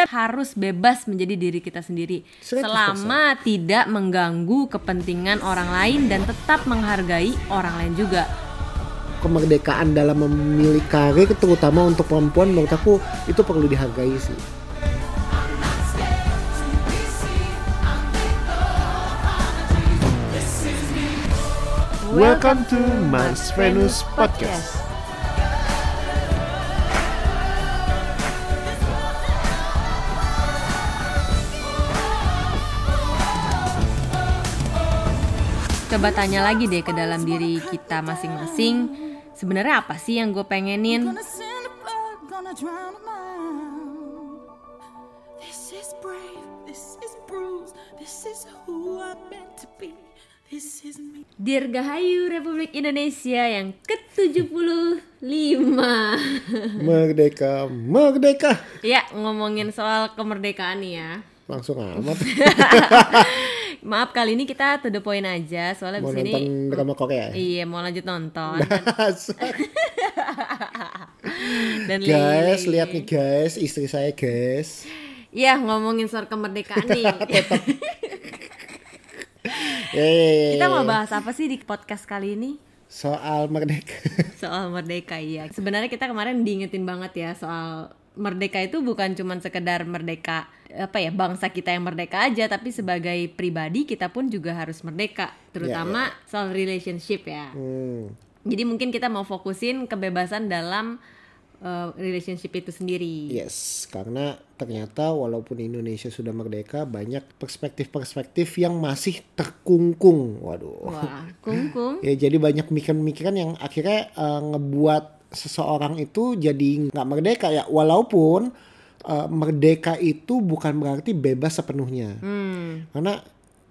kita harus bebas menjadi diri kita sendiri 100%. selama tidak mengganggu kepentingan orang lain dan tetap menghargai orang lain juga. kemerdekaan dalam memilih karir terutama untuk perempuan menurut aku itu perlu dihargai sih Welcome to Mas Venus Podcast. Coba tanya lagi deh ke dalam diri kita masing-masing. Sebenarnya apa sih yang gue pengenin? Dirgahayu Republik Indonesia yang ke-75 Merdeka, merdeka. Ya ngomongin soal kemerdekaan nih ya Langsung amat Maaf kali ini kita to the point aja Soalnya mau abis ini nonton drama Korea. Iya mau lanjut nonton. Dan guys, lihat nih guys, istri saya guys. Ya ngomongin soal kemerdekaan nih Kita mau bahas apa sih di podcast kali ini? soal merdeka. Soal merdeka iya Sebenarnya kita kemarin diingetin banget ya soal merdeka itu bukan cuman sekedar merdeka apa ya bangsa kita yang merdeka aja tapi sebagai pribadi kita pun juga harus merdeka terutama soal relationship ya Hmm. jadi mungkin kita mau fokusin kebebasan dalam uh, relationship itu sendiri Yes, karena ternyata walaupun Indonesia sudah merdeka, banyak perspektif-perspektif yang masih terkungkung. Waduh. wah kungkung Ya jadi banyak mikiran-mikiran yang akhirnya eh, ngebuat seseorang itu jadi nggak merdeka ya. Walaupun eh, merdeka itu bukan berarti bebas sepenuhnya. hmm. Karena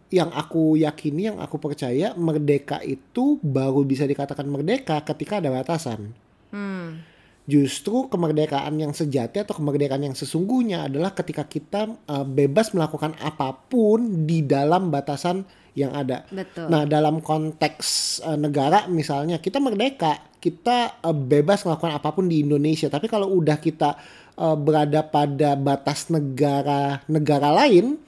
yang aku yakini, yang aku percaya, merdeka itu baru bisa dikatakan merdeka ketika ada batasan. Hmm. Justru kemerdekaan yang sejati atau kemerdekaan yang sesungguhnya adalah ketika kita uh, bebas melakukan apa pun di dalam batasan yang ada. Betul. Nah, dalam konteks uh, negara misalnya kita merdeka, kita uh, bebas melakukan apa pun di Indonesia. Tapi kalau udah kita uh, berada pada batas negara negara lain,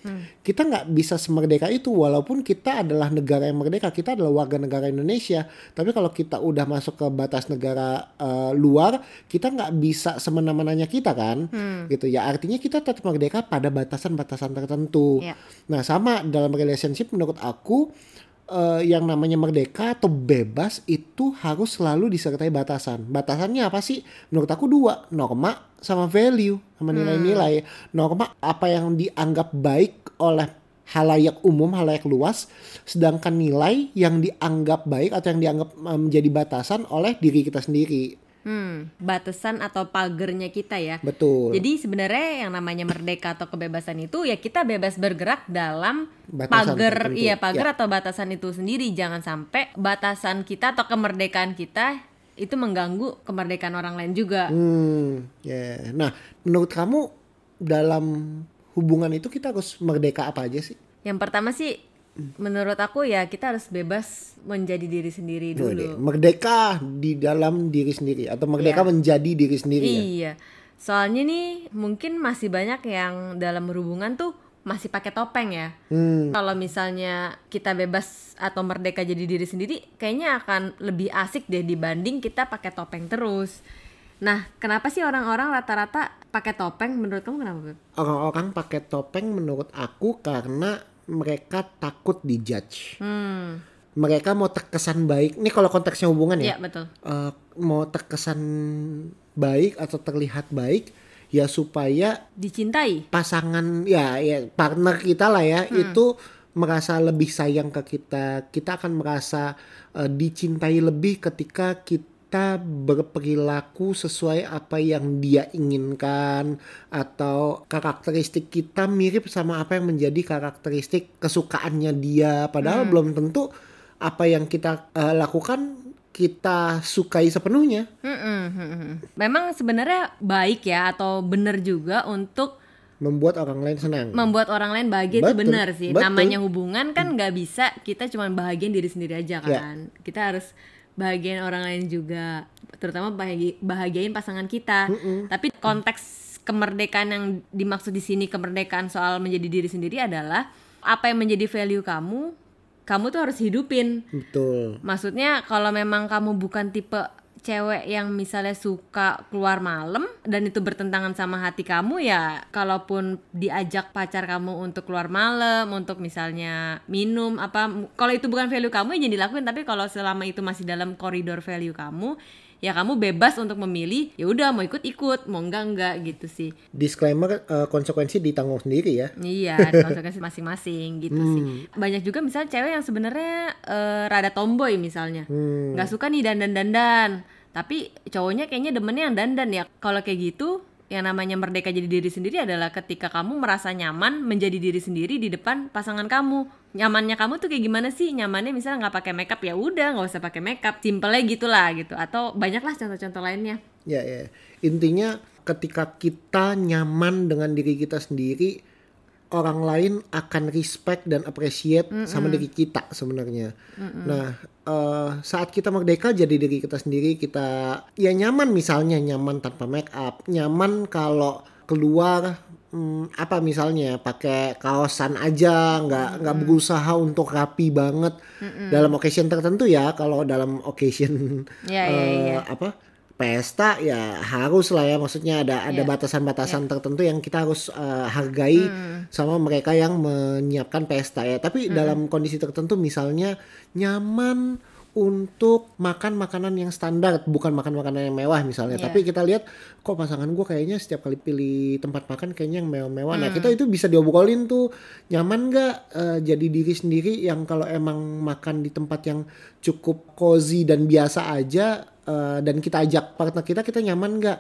kita nggak bisa semerdeka itu walaupun kita adalah negara yang merdeka, kita adalah warga negara Indonesia. Tapi kalau kita udah masuk ke batas negara uh, luar, kita nggak bisa semena-menanya kita kan, gitu ya. Artinya kita tetap merdeka pada batasan-batasan tertentu. Iya. Nah, sama dalam relationship menurut aku eh, yang namanya merdeka atau bebas itu harus selalu disertai batasan. Batasannya apa sih? Menurut aku dua, norma sama value, sama nilai-nilai. Norma apa yang dianggap baik oleh halayak umum, halayak luas, sedangkan nilai yang dianggap baik atau yang dianggap eh, menjadi batasan oleh diri kita sendiri. Hmm. batasan atau pagernya kita ya Betul. Jadi sebenarnya yang namanya merdeka atau kebebasan itu ya kita bebas bergerak dalam Batasan pagar tertentu. iya pagar Ya. atau batasan itu sendiri. Jangan sampai batasan kita atau kemerdekaan kita itu mengganggu kemerdekaan orang lain juga. Hmm, ya. Nah, menurut kamu dalam hubungan itu kita harus merdeka apa aja sih? Yang pertama sih menurut aku ya kita harus bebas menjadi diri sendiri dulu. Merdeka di dalam diri sendiri atau merdeka Iya. menjadi diri sendiri ya. Iya. Soalnya nih mungkin masih banyak yang dalam hubungan tuh masih pakai topeng ya. Hmm, Kalau misalnya kita bebas atau merdeka jadi diri sendiri, kayaknya akan lebih asik deh dibanding kita pakai topeng terus. Nah, kenapa sih orang-orang rata-rata pakai topeng? Menurut kamu kenapa, orang-orang pakai topeng menurut aku karena mereka takut dijudge. Hmm, Mereka mau terkesan baik. Ini kalau konteksnya hubungan iya ya. betul. Eh, mau terkesan baik atau terlihat baik ya supaya Dicintai. pasangan ya ya partner kita lah ya itu merasa lebih sayang ke kita kita akan merasa eh, dicintai lebih ketika kita berperilaku sesuai apa yang dia inginkan atau karakteristik kita mirip sama apa yang menjadi karakteristik kesukaannya dia padahal belum tentu apa yang kita eh, lakukan kita sukai sepenuhnya Mm-mm, mm-mm. Memang sebenarnya baik ya atau benar juga untuk membuat orang lain senang membuat orang lain bahagia itu Betul, benar sih. betul. Namanya hubungan kan nggak bisa kita cuma bahagian diri sendiri aja Ya. kan. Kita harus bahagian orang lain juga, terutama bahagi- bahagiain pasangan kita. Tapi konteks kemerdekaan yang dimaksud di sini kemerdekaan soal menjadi diri sendiri adalah apa yang menjadi value kamu kamu tuh harus hidupin. Betul. Maksudnya kalau memang kamu bukan tipe cewek yang misalnya suka keluar malam dan itu bertentangan sama hati kamu ya kalaupun diajak pacar kamu untuk keluar malam untuk misalnya minum apa kalau itu bukan value kamu ya jangan dilakuin. Tapi kalau selama itu masih dalam koridor value kamu ya kamu bebas untuk memilih ya udah mau ikut ikut mau enggak enggak gitu sih. Disclaimer eh, konsekuensi ditanggung sendiri ya. Iya, konsekuensi masing-masing gitu sih. Banyak juga misalnya cewek yang sebenarnya eh, rada tomboy misalnya, nggak suka nih dandan-dandan, tapi cowoknya kayaknya demennya yang dandan ya. Kalau kayak gitu, yang namanya merdeka jadi diri sendiri adalah ketika kamu merasa nyaman menjadi diri sendiri di depan pasangan kamu. Nyamannya kamu tuh kayak gimana sih? Nyamannya misalnya nggak pakai makeup ya udah nggak usah pakai makeup, simpelnya gitulah gitu. Atau banyaklah contoh-contoh lainnya. Ya, ya. Intinya ketika kita nyaman dengan diri kita sendiri, orang lain akan respect dan appreciate sama diri kita sebenarnya. Nah, eh, saat kita merdeka jadi diri kita sendiri, kita ya nyaman misalnya nyaman tanpa make up, nyaman kalau keluar hmm, apa misalnya pakai kaosan aja, nggak nggak berusaha untuk rapi banget dalam occasion tertentu ya. Kalau dalam occasion Iya, iya, eh, iya. apa pesta ya harus lah ya. Maksudnya ada ada Iya. batasan-batasan tertentu yang kita harus eh, hargai sama mereka yang menyiapkan pesta ya. Tapi dalam kondisi tertentu misalnya nyaman untuk makan makanan yang standar bukan makan makanan yang mewah misalnya. Iya. tapi kita lihat kok pasangan gue kayaknya setiap kali pilih tempat makan kayaknya yang mewah-mewah. Nah kita itu bisa diobrolin tuh nyaman nggak eh, jadi diri sendiri yang kalau emang makan di tempat yang cukup cozy dan biasa aja eh, dan kita ajak partner kita kita nyaman nggak?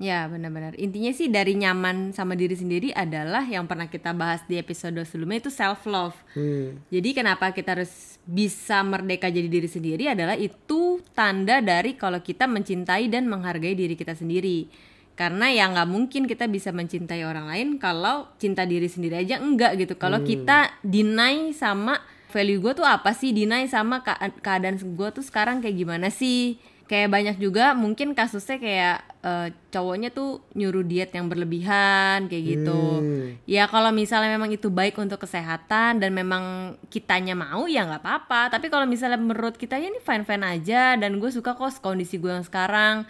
Ya benar-benar. Intinya sih dari nyaman sama diri sendiri adalah Yang pernah kita bahas di episode sebelumnya itu self love Hmm. Jadi kenapa kita harus bisa merdeka jadi diri sendiri adalah itu tanda dari kalau kita mencintai dan menghargai diri kita sendiri. Karena ya nggak mungkin kita bisa mencintai orang lain kalau cinta diri sendiri aja enggak gitu. Kalau kita deny sama value gue tuh apa sih? Deny sama kea- keadaan gue tuh sekarang kayak gimana sih kayak banyak juga mungkin kasusnya kayak eh, cowoknya tuh nyuruh diet yang berlebihan kayak gitu. Ya kalau misalnya memang itu baik untuk kesehatan dan memang kitanya mau ya nggak apa-apa. Tapi kalau misalnya menurut kita ya ini fine fine aja dan gue suka kok kondisi gue yang sekarang.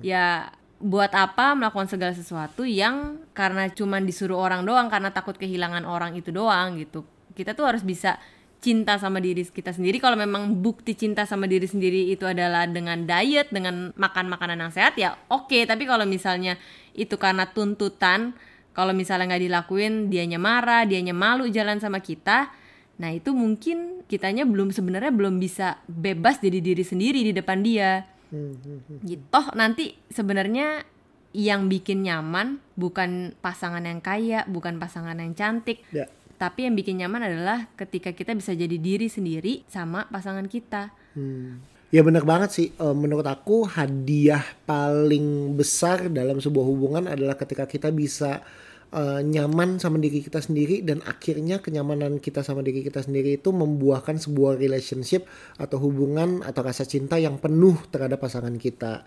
Ya buat apa melakukan segala sesuatu yang karena cuman disuruh orang doang karena takut kehilangan orang itu doang gitu. Kita tuh harus bisa cinta sama diri kita sendiri. Kalau memang bukti cinta sama diri sendiri itu adalah dengan diet dengan makan makanan yang sehat ya oke. Tapi kalau misalnya itu karena tuntutan kalau misalnya nggak dilakuin dianya marah dianya malu jalan sama kita nah itu mungkin kitanya belum sebenarnya belum bisa bebas jadi diri sendiri di depan dia. Gitu. Toh nanti sebenarnya yang bikin nyaman bukan pasangan yang kaya bukan pasangan yang cantik. Ya. Tapi yang bikin nyaman adalah ketika kita bisa jadi diri sendiri sama pasangan kita Ya benar banget sih. Eh, menurut aku hadiah paling besar dalam sebuah hubungan adalah ketika kita bisa eh, nyaman sama diri kita sendiri dan akhirnya kenyamanan kita sama diri kita sendiri itu membuahkan sebuah relationship atau hubungan atau rasa cinta yang penuh terhadap pasangan kita.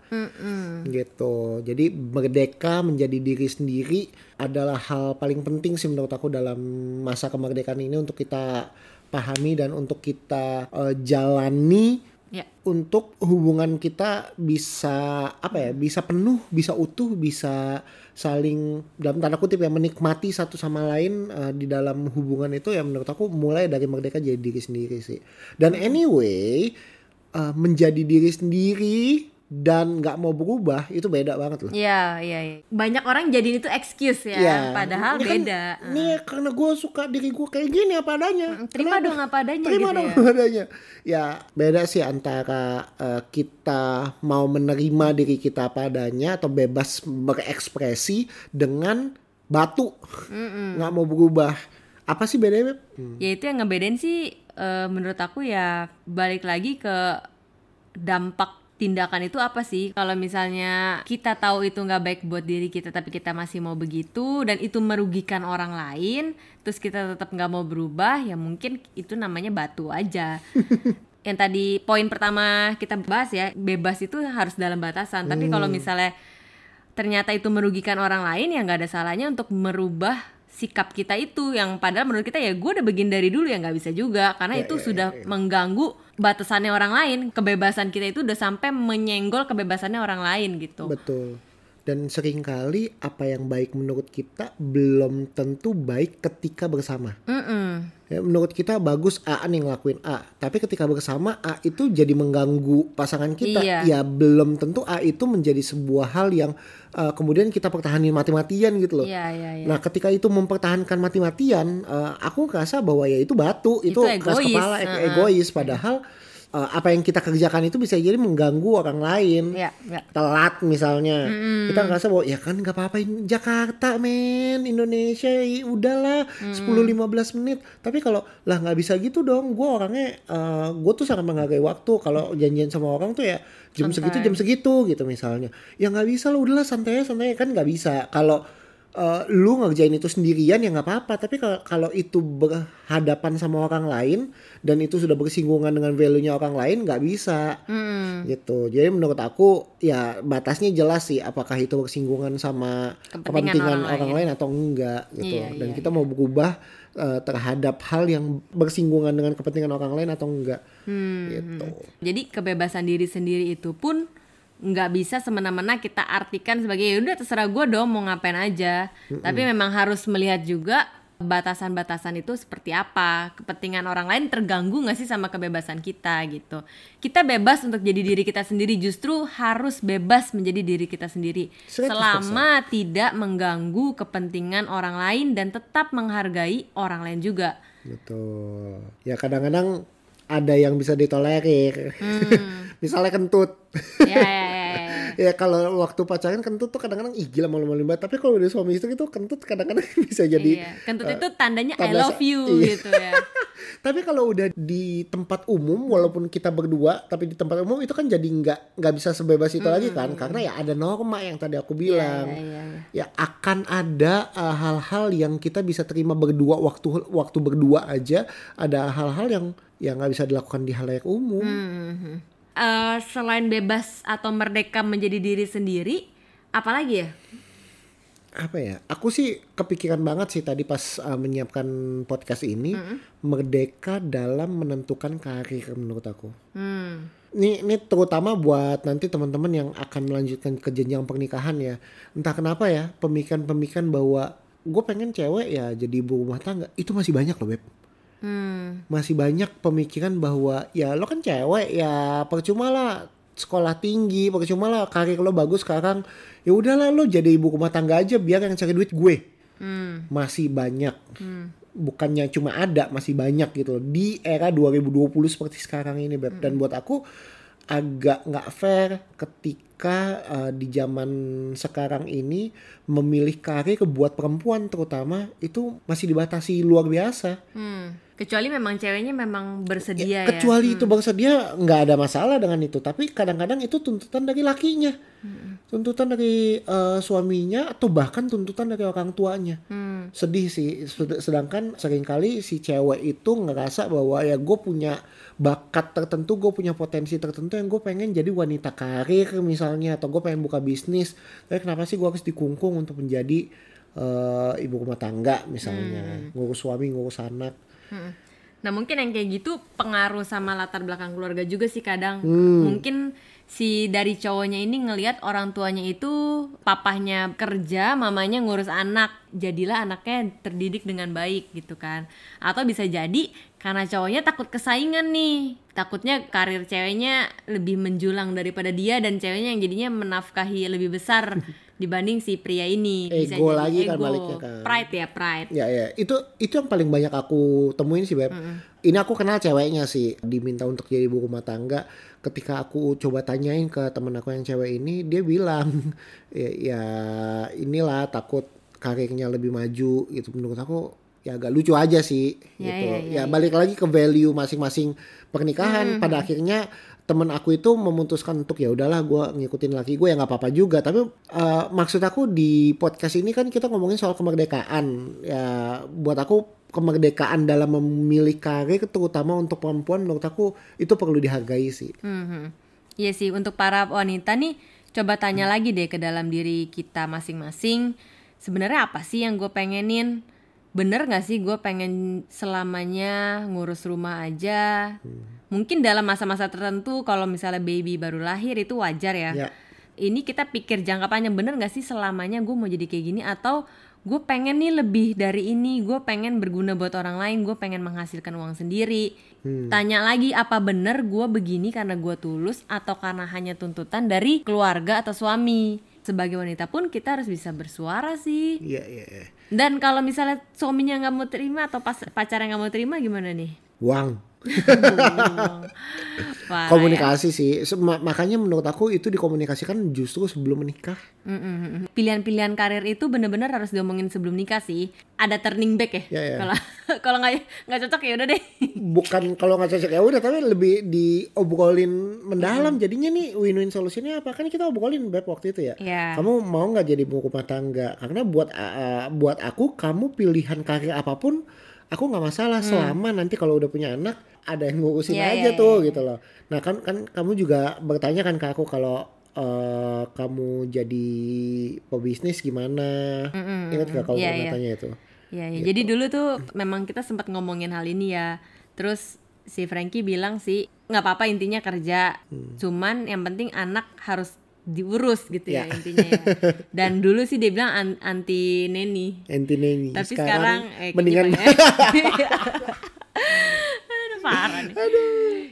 Gitu. Jadi merdeka menjadi diri sendiri adalah hal paling penting sih menurut aku dalam masa kemerdekaan ini untuk kita pahami dan untuk kita eh, jalani ya. Untuk hubungan kita bisa apa ya bisa penuh bisa utuh bisa saling dalam tanda kutip ya menikmati satu sama lain eh, di dalam hubungan itu ya menurut aku mulai dari merdeka jadi diri sendiri sih. Dan anyway eh, menjadi diri sendiri dan nggak mau berubah itu beda banget loh Iya, iya, iya. Banyak orang jadiin itu excuse ya, Iya. padahal Ini kan- beda. Ini karena gue suka diri gue kayak gini apa adanya. Terima Kenapa? dong apa adanya Terima gitu dong ya. apa adanya. Ya beda sih antara eh, kita mau menerima diri kita apa adanya atau bebas berekspresi dengan batu nggak mau berubah. Apa sih bedanya? Beb? Ya itu yang ngebedain sih eh, menurut aku ya balik lagi ke dampak tindakan itu apa sih? Kalau misalnya kita tahu itu nggak baik buat diri kita tapi kita masih mau begitu dan itu merugikan orang lain terus kita tetap nggak mau berubah ya mungkin itu namanya batu aja. Yang tadi poin pertama kita bahas ya bebas itu harus dalam batasan. Tapi kalau misalnya ternyata itu merugikan orang lain ya nggak ada salahnya untuk merubah sikap kita itu. Yang padahal menurut kita ya gue udah begini dari dulu ya nggak bisa juga. Karena Ya, itu ya, sudah mengganggu batasannya orang lain kebebasan kita itu udah sampai menyenggol kebebasannya orang lain gitu Betul. Dan sering kali apa yang baik menurut kita belum tentu baik ketika bersama. Mm-mm. Ya, menurut kita bagus A nih ngelakuin A, tapi ketika bersama A itu jadi mengganggu pasangan kita. Iya. Ya belum tentu A itu menjadi sebuah hal yang uh, kemudian kita pertahanin mati-matian gitu loh. Iya iya iya. Nah, ketika itu mempertahankan mati-matian, uh, aku ngerasa bahwa ya itu batu, itu, Itu keras egois. kepala, e- Heeh. egois. Padahal uh, apa yang kita kerjakan itu bisa jadi mengganggu orang lain. Iya, iya. Telat misalnya, kita ngerasa bahwa ya kan nggak apa-apa ini Jakarta men, Indonesia, ya udahlah 10-15 menit. Tapi kalau lah nggak bisa gitu dong, gue orangnya, gue tuh sangat menghargai waktu. Kalau janjian sama orang tuh ya jam Santai. segitu jam segitu gitu misalnya. Ya nggak bisa lah, udahlah santai santai kan nggak bisa. Kalau eh, lu ngerjain itu sendirian ya nggak apa-apa. Tapi kalau kalau itu berhadapan sama orang lain dan itu sudah bersinggungan dengan value-nya orang lain nggak bisa. Mm. gitu. Jadi menurut aku ya batasnya jelas sih apakah itu bersinggungan sama Kepentingan kepentingan orang orang, lain. lain atau enggak gitu. Iya, dan iya, kita mau berubah eh, terhadap hal yang bersinggungan dengan kepentingan orang lain atau enggak. Hmm, gitu. Jadi kebebasan diri sendiri itu pun nggak bisa semena-mena kita artikan sebagai ya udah terserah gue dong mau ngapain aja. Tapi memang harus melihat juga batasan-batasan itu seperti apa, kepentingan orang lain terganggu nggak sih sama kebebasan kita gitu. Kita bebas untuk jadi diri kita sendiri, justru harus bebas menjadi diri kita sendiri 100%. selama tidak mengganggu kepentingan orang lain dan tetap menghargai orang lain juga. Betul. Ya kadang-kadang ada yang bisa ditolerir. Hmm. Misalnya kentut. ya, ya, ya, ya. ya kalau waktu pacaran kentut tuh kadang-kadang ih gila malu-maluin banget. Tapi kalau udah suami istri tuh kentut kadang-kadang bisa jadi iya. Kentut eh, itu tandanya I tanda love sa- you iya. gitu ya. Tapi kalau udah di tempat umum, walaupun kita berdua, tapi di tempat umum itu kan jadi nggak nggak bisa sebebas itu lagi kan, karena ya ada norma yang tadi aku bilang. Iya, iya, iya. Ya akan ada uh, hal-hal yang kita bisa terima berdua waktu waktu berdua aja, ada hal-hal yang yang nggak bisa dilakukan di halayak umum. Mhm. Eh, selain bebas atau merdeka menjadi diri sendiri, apalagi ya? Apa ya? Aku sih kepikiran banget sih tadi pas uh, menyiapkan podcast ini, merdeka dalam menentukan karir menurut aku. Hmm. ini ini terutama buat nanti teman-teman yang akan melanjutkan ke jenjang pernikahan ya entah kenapa ya pemikiran-pemikiran bahwa gue pengen cewek ya jadi ibu rumah tangga itu masih banyak loh beb Hmm. masih banyak pemikiran bahwa ya lo kan cewek ya percuma lah sekolah tinggi percuma lah karir lo bagus sekarang. Ya udahlah lo jadi ibu rumah tangga aja biar yang cari duit gue. Hmm. masih banyak. Bukannya cuma ada masih banyak gitu loh. Di era 2020 seperti sekarang ini beb. Dan buat aku agak nggak fair ketika uh, di zaman sekarang ini memilih karir buat perempuan terutama itu masih dibatasi luar biasa Hmm. Kecuali memang ceweknya memang bersedia ya. kecuali itu bersedia nggak ada masalah dengan itu tapi kadang-kadang itu tuntutan dari lakinya tuntutan dari uh, suaminya atau bahkan tuntutan dari orang tuanya Hmm. sedih sih Sed- sedangkan sering kali si cewek itu ngerasa bahwa ya gue punya bakat tertentu gue punya potensi tertentu yang gue pengen jadi wanita karir misalnya atau gue pengen buka bisnis tapi kenapa sih gue harus dikungkung untuk menjadi eh, ibu rumah tangga misalnya ngurus suami ngurus anak Nah mungkin yang kayak gitu pengaruh sama latar belakang keluarga juga sih kadang. Hmm. Mungkin si dari cowoknya ini ngelihat orang tuanya itu papahnya kerja, mamanya ngurus anak, jadilah anaknya terdidik dengan baik gitu kan. Atau bisa jadi karena cowoknya takut kesaingan nih, takutnya karir ceweknya lebih menjulang daripada dia dan ceweknya yang jadinya menafkahi lebih besar dibanding si pria ini. Bisa Ego jadi lagi kan ego. baliknya kan. Pride ya pride. Ya ya itu itu yang paling banyak aku temuin sih beb. Ini aku kenal ceweknya sih diminta untuk jadi ibu rumah tangga. Ketika aku coba tanyain ke temen aku yang cewek ini, dia bilang ya, ya inilah takut karirnya lebih maju gitu. Menurut aku ya agak lucu aja sih Ya, gitu. ya, ya, ya balik lagi ke value masing-masing pernikahan. Pada akhirnya temen aku itu memutuskan untuk ya udahlah gue ngikutin laki gue ya nggak apa-apa juga. Tapi eh, maksud aku di podcast ini kan kita ngomongin soal kemerdekaan. Ya buat aku kemerdekaan dalam memilih karir terutama untuk perempuan menurut aku itu perlu dihargai sih. Mhm. Iya sih untuk para wanita nih coba tanya lagi deh ke dalam diri kita masing-masing. Sebenarnya apa sih yang gue pengenin? Bener gak sih gue pengen selamanya ngurus rumah aja mungkin dalam masa-masa tertentu kalau misalnya baby baru lahir itu wajar ya. Ya. ini kita pikir jangka panjang bener gak sih selamanya gue mau jadi kayak gini? Atau gue pengen nih lebih dari ini gue pengen berguna buat orang lain gue pengen menghasilkan uang sendiri. Tanya lagi apa bener gue begini karena gue tulus atau karena hanya tuntutan dari keluarga atau suami? Sebagai wanita pun kita harus bisa bersuara sih. Iya, iya, iya. dan kalau misalnya suaminya nggak mau terima atau pas pacarnya nggak mau terima gimana nih? Uang. Ya. Komunikasi sih. Makanya menurut aku itu dikomunikasikan justru sebelum menikah. Mm-mm. Pilihan-pilihan karir itu bener-bener harus diomongin sebelum nikah sih. Ada turning back ya. Ya, ya. Kalau kalau nggak nggak cocok ya udah deh. Bukan kalau nggak cocok ya udah, tapi lebih diobrolin mendalam. Jadinya nih win-win solusinya apa? Kan kita obrolin beb waktu itu ya. Iya. Kamu mau nggak jadi ibu rumah tangga? Karena buat uh, buat aku kamu pilihan karir apa pun aku nggak masalah selama nanti kalau udah punya anak ada yang ngurusin Hmm. Iya, aja iya, tuh iya. gitu loh. Nah kan kan kamu juga bertanya kan ke aku kalau uh, kamu jadi pebisnis gimana? Ingat gak kalau Iya, pernah iya. tanya itu? Iya, iya. Jadi dulu tuh memang kita sempat ngomongin hal ini ya. Terus si Frankie bilang sih nggak apa-apa intinya kerja. Hmm. Cuman yang penting anak harus diurus gitu ya, Ya. intinya ya. Dan dulu sih dia bilang an- anti neni. Antineni. Tapi sekarang, eh, mendingan ya? Aduh parah nih.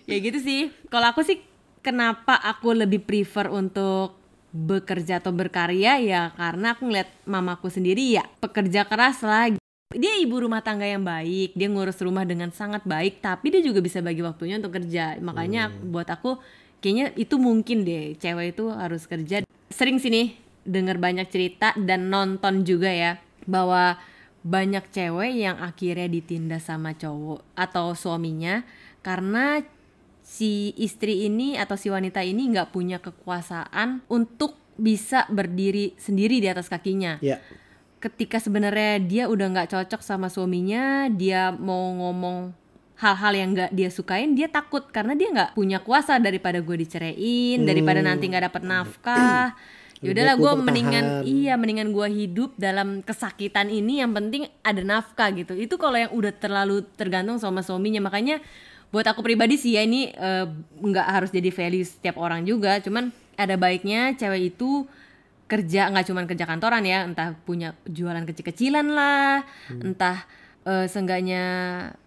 Ya gitu sih. Kalau aku sih kenapa aku lebih prefer untuk bekerja atau berkarya ya karena aku ngeliat mamaku sendiri ya pekerja keras lah. Dia ibu rumah tangga yang baik, dia ngurus rumah dengan sangat baik, tapi dia juga bisa bagi waktunya untuk kerja. Makanya buat aku kayaknya itu mungkin deh cewek itu harus kerja. Sering sini dengar banyak cerita dan nonton juga ya bahwa banyak cewek yang akhirnya ditindas sama cowok atau suaminya karena si istri ini atau si wanita ini nggak punya kekuasaan untuk bisa berdiri sendiri di atas kakinya Ya. ketika sebenarnya dia udah nggak cocok sama suaminya dia mau ngomong hal-hal yang nggak dia sukain dia takut. Karena dia nggak punya kuasa daripada gue diceraiin daripada nanti nggak dapet nafkah. Ya Lebih udahlah baik gue mendingan iya mendingan gue hidup dalam kesakitan ini. Yang penting ada nafkah gitu. Itu kalau yang udah terlalu tergantung sama suaminya. Makanya buat aku pribadi sih ya ini eh, nggak harus jadi value setiap orang juga. Cuman ada baiknya cewek itu kerja nggak cuman kerja kantoran ya. Entah punya jualan kecil-kecilan lah entah eh, seenggaknya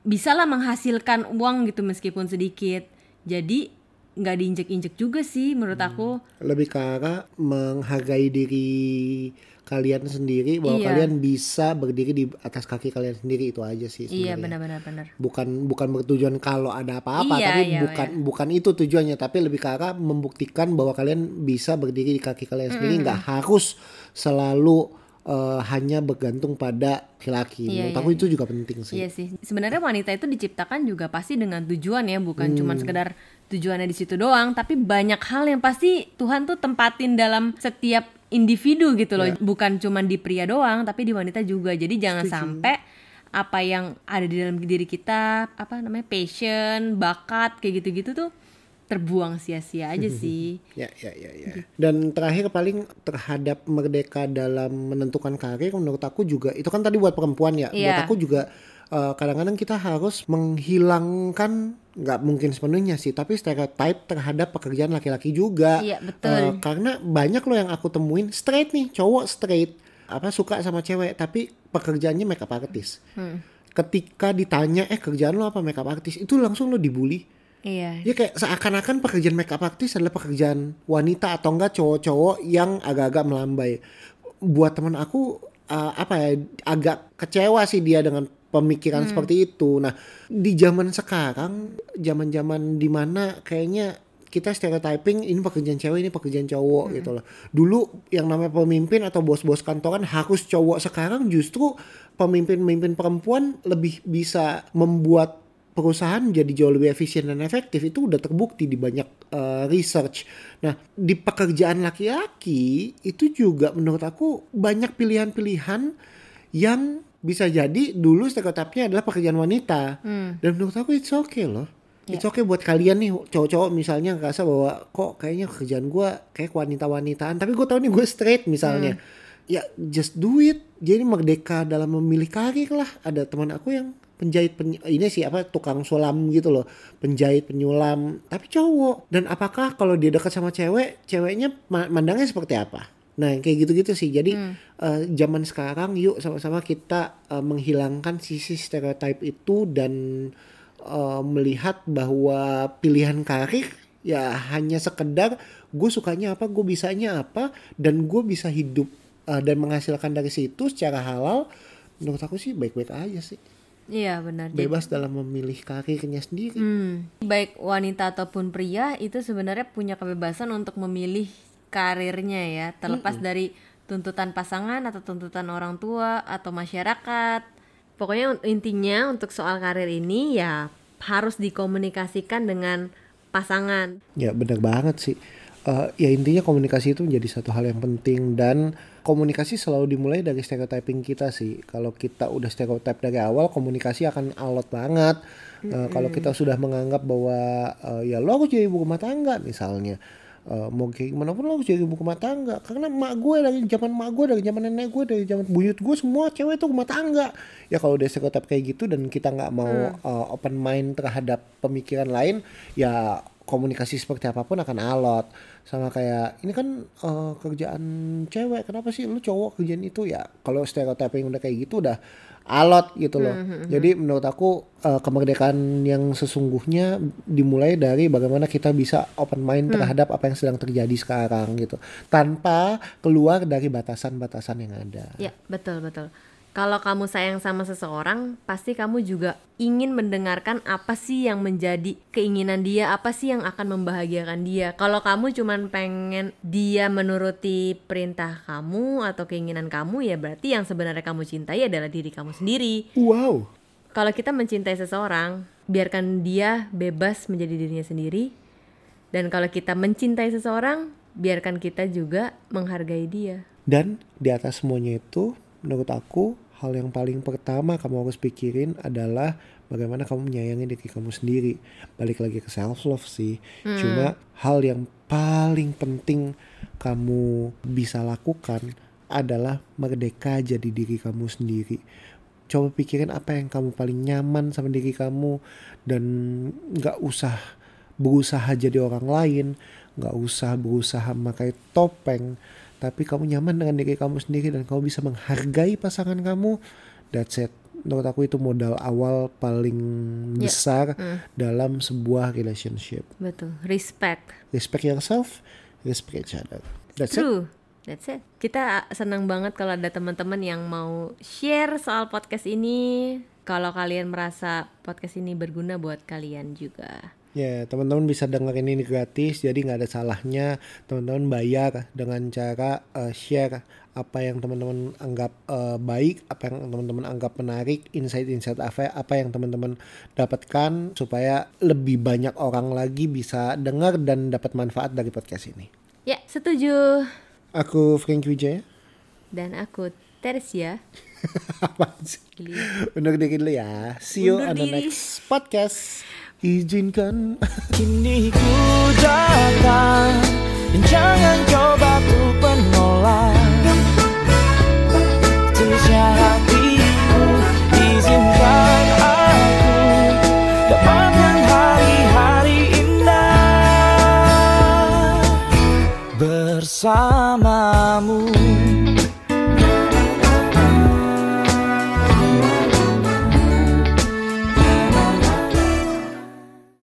bisa lah menghasilkan uang gitu meskipun sedikit. Jadi nggak diinjek-injek juga sih menurut aku. Lebih ke arah menghargai diri kalian sendiri bahwa Iya. kalian bisa berdiri di atas kaki kalian sendiri. Itu aja sih iya sebenarnya. benar-benar benar bukan bukan bertujuan kalau ada apa-apa Iya, tapi iya, bukan bukan itu tujuannya. Tapi lebih ke arah membuktikan bahwa kalian bisa berdiri di kaki kalian sendiri. Nggak harus selalu eh, hanya bergantung pada laki-laki Iya, menurut iya, aku itu juga penting sih Iya sih. Sebenarnya wanita itu diciptakan juga pasti dengan tujuan ya, bukan Hmm. cuma sekedar tujuannya di situ doang, tapi banyak hal yang pasti Tuhan tuh tempatin dalam setiap individu gitu loh, Iya. bukan cuma di pria doang, tapi di wanita juga. Jadi jangan sampai apa yang ada di dalam diri kita, apa namanya passion, bakat kayak gitu-gitu tuh terbuang sia-sia aja sih. Ya, ya, ya, ya. Dan terakhir paling terhadap merdeka dalam menentukan karir menurut aku juga itu kan tadi buat perempuan ya. Buat Iya. aku juga eh, kadang-kadang kita harus menghilangkan nggak mungkin sepenuhnya sih, tapi stereotype terhadap pekerjaan laki-laki juga. Iya, betul. Eh, karena banyak loh yang aku temuin straight nih, cowok straight apa suka sama cewek tapi pekerjaannya makeup artist. Hmm. Ketika ditanya eh kerjaan lo apa makeup artist itu langsung lo dibully. Iya. Ya kayak seakan-akan pekerjaan makeup artist adalah pekerjaan wanita atau enggak cowok-cowok yang agak-agak melambai. Buat teman aku uh, apa ya agak kecewa sih dia dengan pemikiran seperti itu. Nah, di zaman sekarang, zaman-zaman di mana kayaknya kita stereotyping ini pekerjaan cewek ini pekerjaan cowok gitu loh. Dulu yang namanya pemimpin atau bos-bos kantoran harus cowok sekarang justru pemimpin-pemimpin perempuan lebih bisa membuat perusahaan jadi jauh lebih efisien dan efektif itu udah terbukti di banyak uh, research. Nah, di pekerjaan laki-laki itu juga menurut aku banyak pilihan-pilihan yang bisa jadi dulu stereotipnya adalah pekerjaan wanita. Dan menurut aku it's okay loh. It's okay buat kalian nih cowok-cowok misalnya ngerasa bahwa kok kayaknya kerjaan gua kayak wanita-wanitaan tapi gue tahu nih gue straight misalnya. Ya just do it. Jadi merdeka dalam memilih karir lah. Ada teman aku yang penjahit pen- ini sih apa tukang sulam gitu loh. Penjahit penyulam tapi cowok. Dan apakah kalau dia dekat sama cewek, ceweknya ma- mandangnya seperti apa? Nah kayak gitu-gitu sih. Jadi eh, zaman sekarang yuk sama-sama kita eh, menghilangkan sisi stereotip itu dan eh, melihat bahwa pilihan karir ya hanya sekedar gue sukanya apa, gue bisanya apa, dan gue bisa hidup eh, dan menghasilkan dari situ secara halal. Menurut aku sih baik-baik aja sih. Iya benar. Jadi- Bebas dalam memilih karirnya sendiri. Hmm, baik wanita ataupun pria itu sebenarnya punya kebebasan untuk memilih karirnya ya, terlepas dari tuntutan pasangan atau tuntutan orang tua atau masyarakat. Pokoknya intinya untuk soal karir ini ya harus dikomunikasikan dengan pasangan. Ya benar banget sih. Eh, ya intinya komunikasi itu menjadi satu hal yang penting dan komunikasi selalu dimulai dari stereotyping kita sih. Kalau kita udah stereotip dari awal, komunikasi akan alot banget. Eh, Kalau kita sudah menganggap bahwa eh, ya lo harus jadi ibu rumah tangga misalnya. Eh, mau kayak gimana pun lo harus jadi ibu rumah tangga karena emak gue dari zaman emak gue dari zaman nenek gue dari zaman buyut gue semua cewek itu rumah tangga ya kalau udah stereotip kayak gitu dan kita nggak mau eh, open mind terhadap pemikiran lain ya komunikasi seperti apa pun akan alot sama kayak ini kan eh, kerjaan cewek kenapa sih lu cowok kerjaan itu? Ya kalau stereotyping udah kayak gitu udah alot gitu loh. Jadi menurut aku eh, kemerdekaan yang sesungguhnya dimulai dari bagaimana kita bisa open mind terhadap apa yang sedang terjadi sekarang gitu. Tanpa keluar dari batasan-batasan yang ada. Ya, betul betul. Kalau kamu sayang sama seseorang, pasti kamu juga ingin mendengarkan apa sih yang menjadi keinginan dia, apa sih yang akan membahagiakan dia. Kalau kamu cuman pengen dia menuruti perintah kamu atau keinginan kamu, ya berarti yang sebenarnya kamu cintai adalah diri kamu sendiri. wow Kalau kita mencintai seseorang, biarkan dia bebas menjadi dirinya sendiri. Dan kalau kita mencintai seseorang, biarkan kita juga menghargai dia. Dan di atas semuanya itu, menurut aku, hal yang paling pertama kamu harus pikirin adalah bagaimana kamu menyayangi diri kamu sendiri. Balik lagi ke self love sih. Cuma hal yang paling penting kamu bisa lakukan adalah merdeka jadi diri kamu sendiri. Coba pikirin apa yang kamu paling nyaman sama diri kamu dan nggak usah berusaha jadi orang lain, nggak usah berusaha memakai topeng, tapi kamu nyaman dengan diri kamu sendiri dan kamu bisa menghargai pasangan kamu. That's it. Menurut aku itu modal awal paling Ya. besar dalam sebuah relationship. Betul, respect. Respect yourself, respect each other. That's it. True. That's it. Kita senang banget kalau ada teman-teman yang mau share soal podcast ini. Kalau kalian merasa podcast ini berguna buat kalian juga. Ya, teman-teman bisa dengerin ini gratis, jadi nggak ada salahnya teman-teman bayar dengan cara eh, share apa yang teman-teman anggap eh, baik, apa yang teman-teman anggap menarik, insight-insight apa apa yang teman-teman dapatkan supaya lebih banyak orang lagi bisa dengar dan dapat manfaat dari podcast ini. Ya, setuju. Aku Frank Wijaya. Dan aku Tersia. Apaan sih? Undur diri dulu ya. See you Undur on the diri. next podcast izinkan. Kini ku datang Dan jangan kau batu penolak. Terusnya hatimu Izinkan aku Dapatkan hari-hari indah Bersamamu.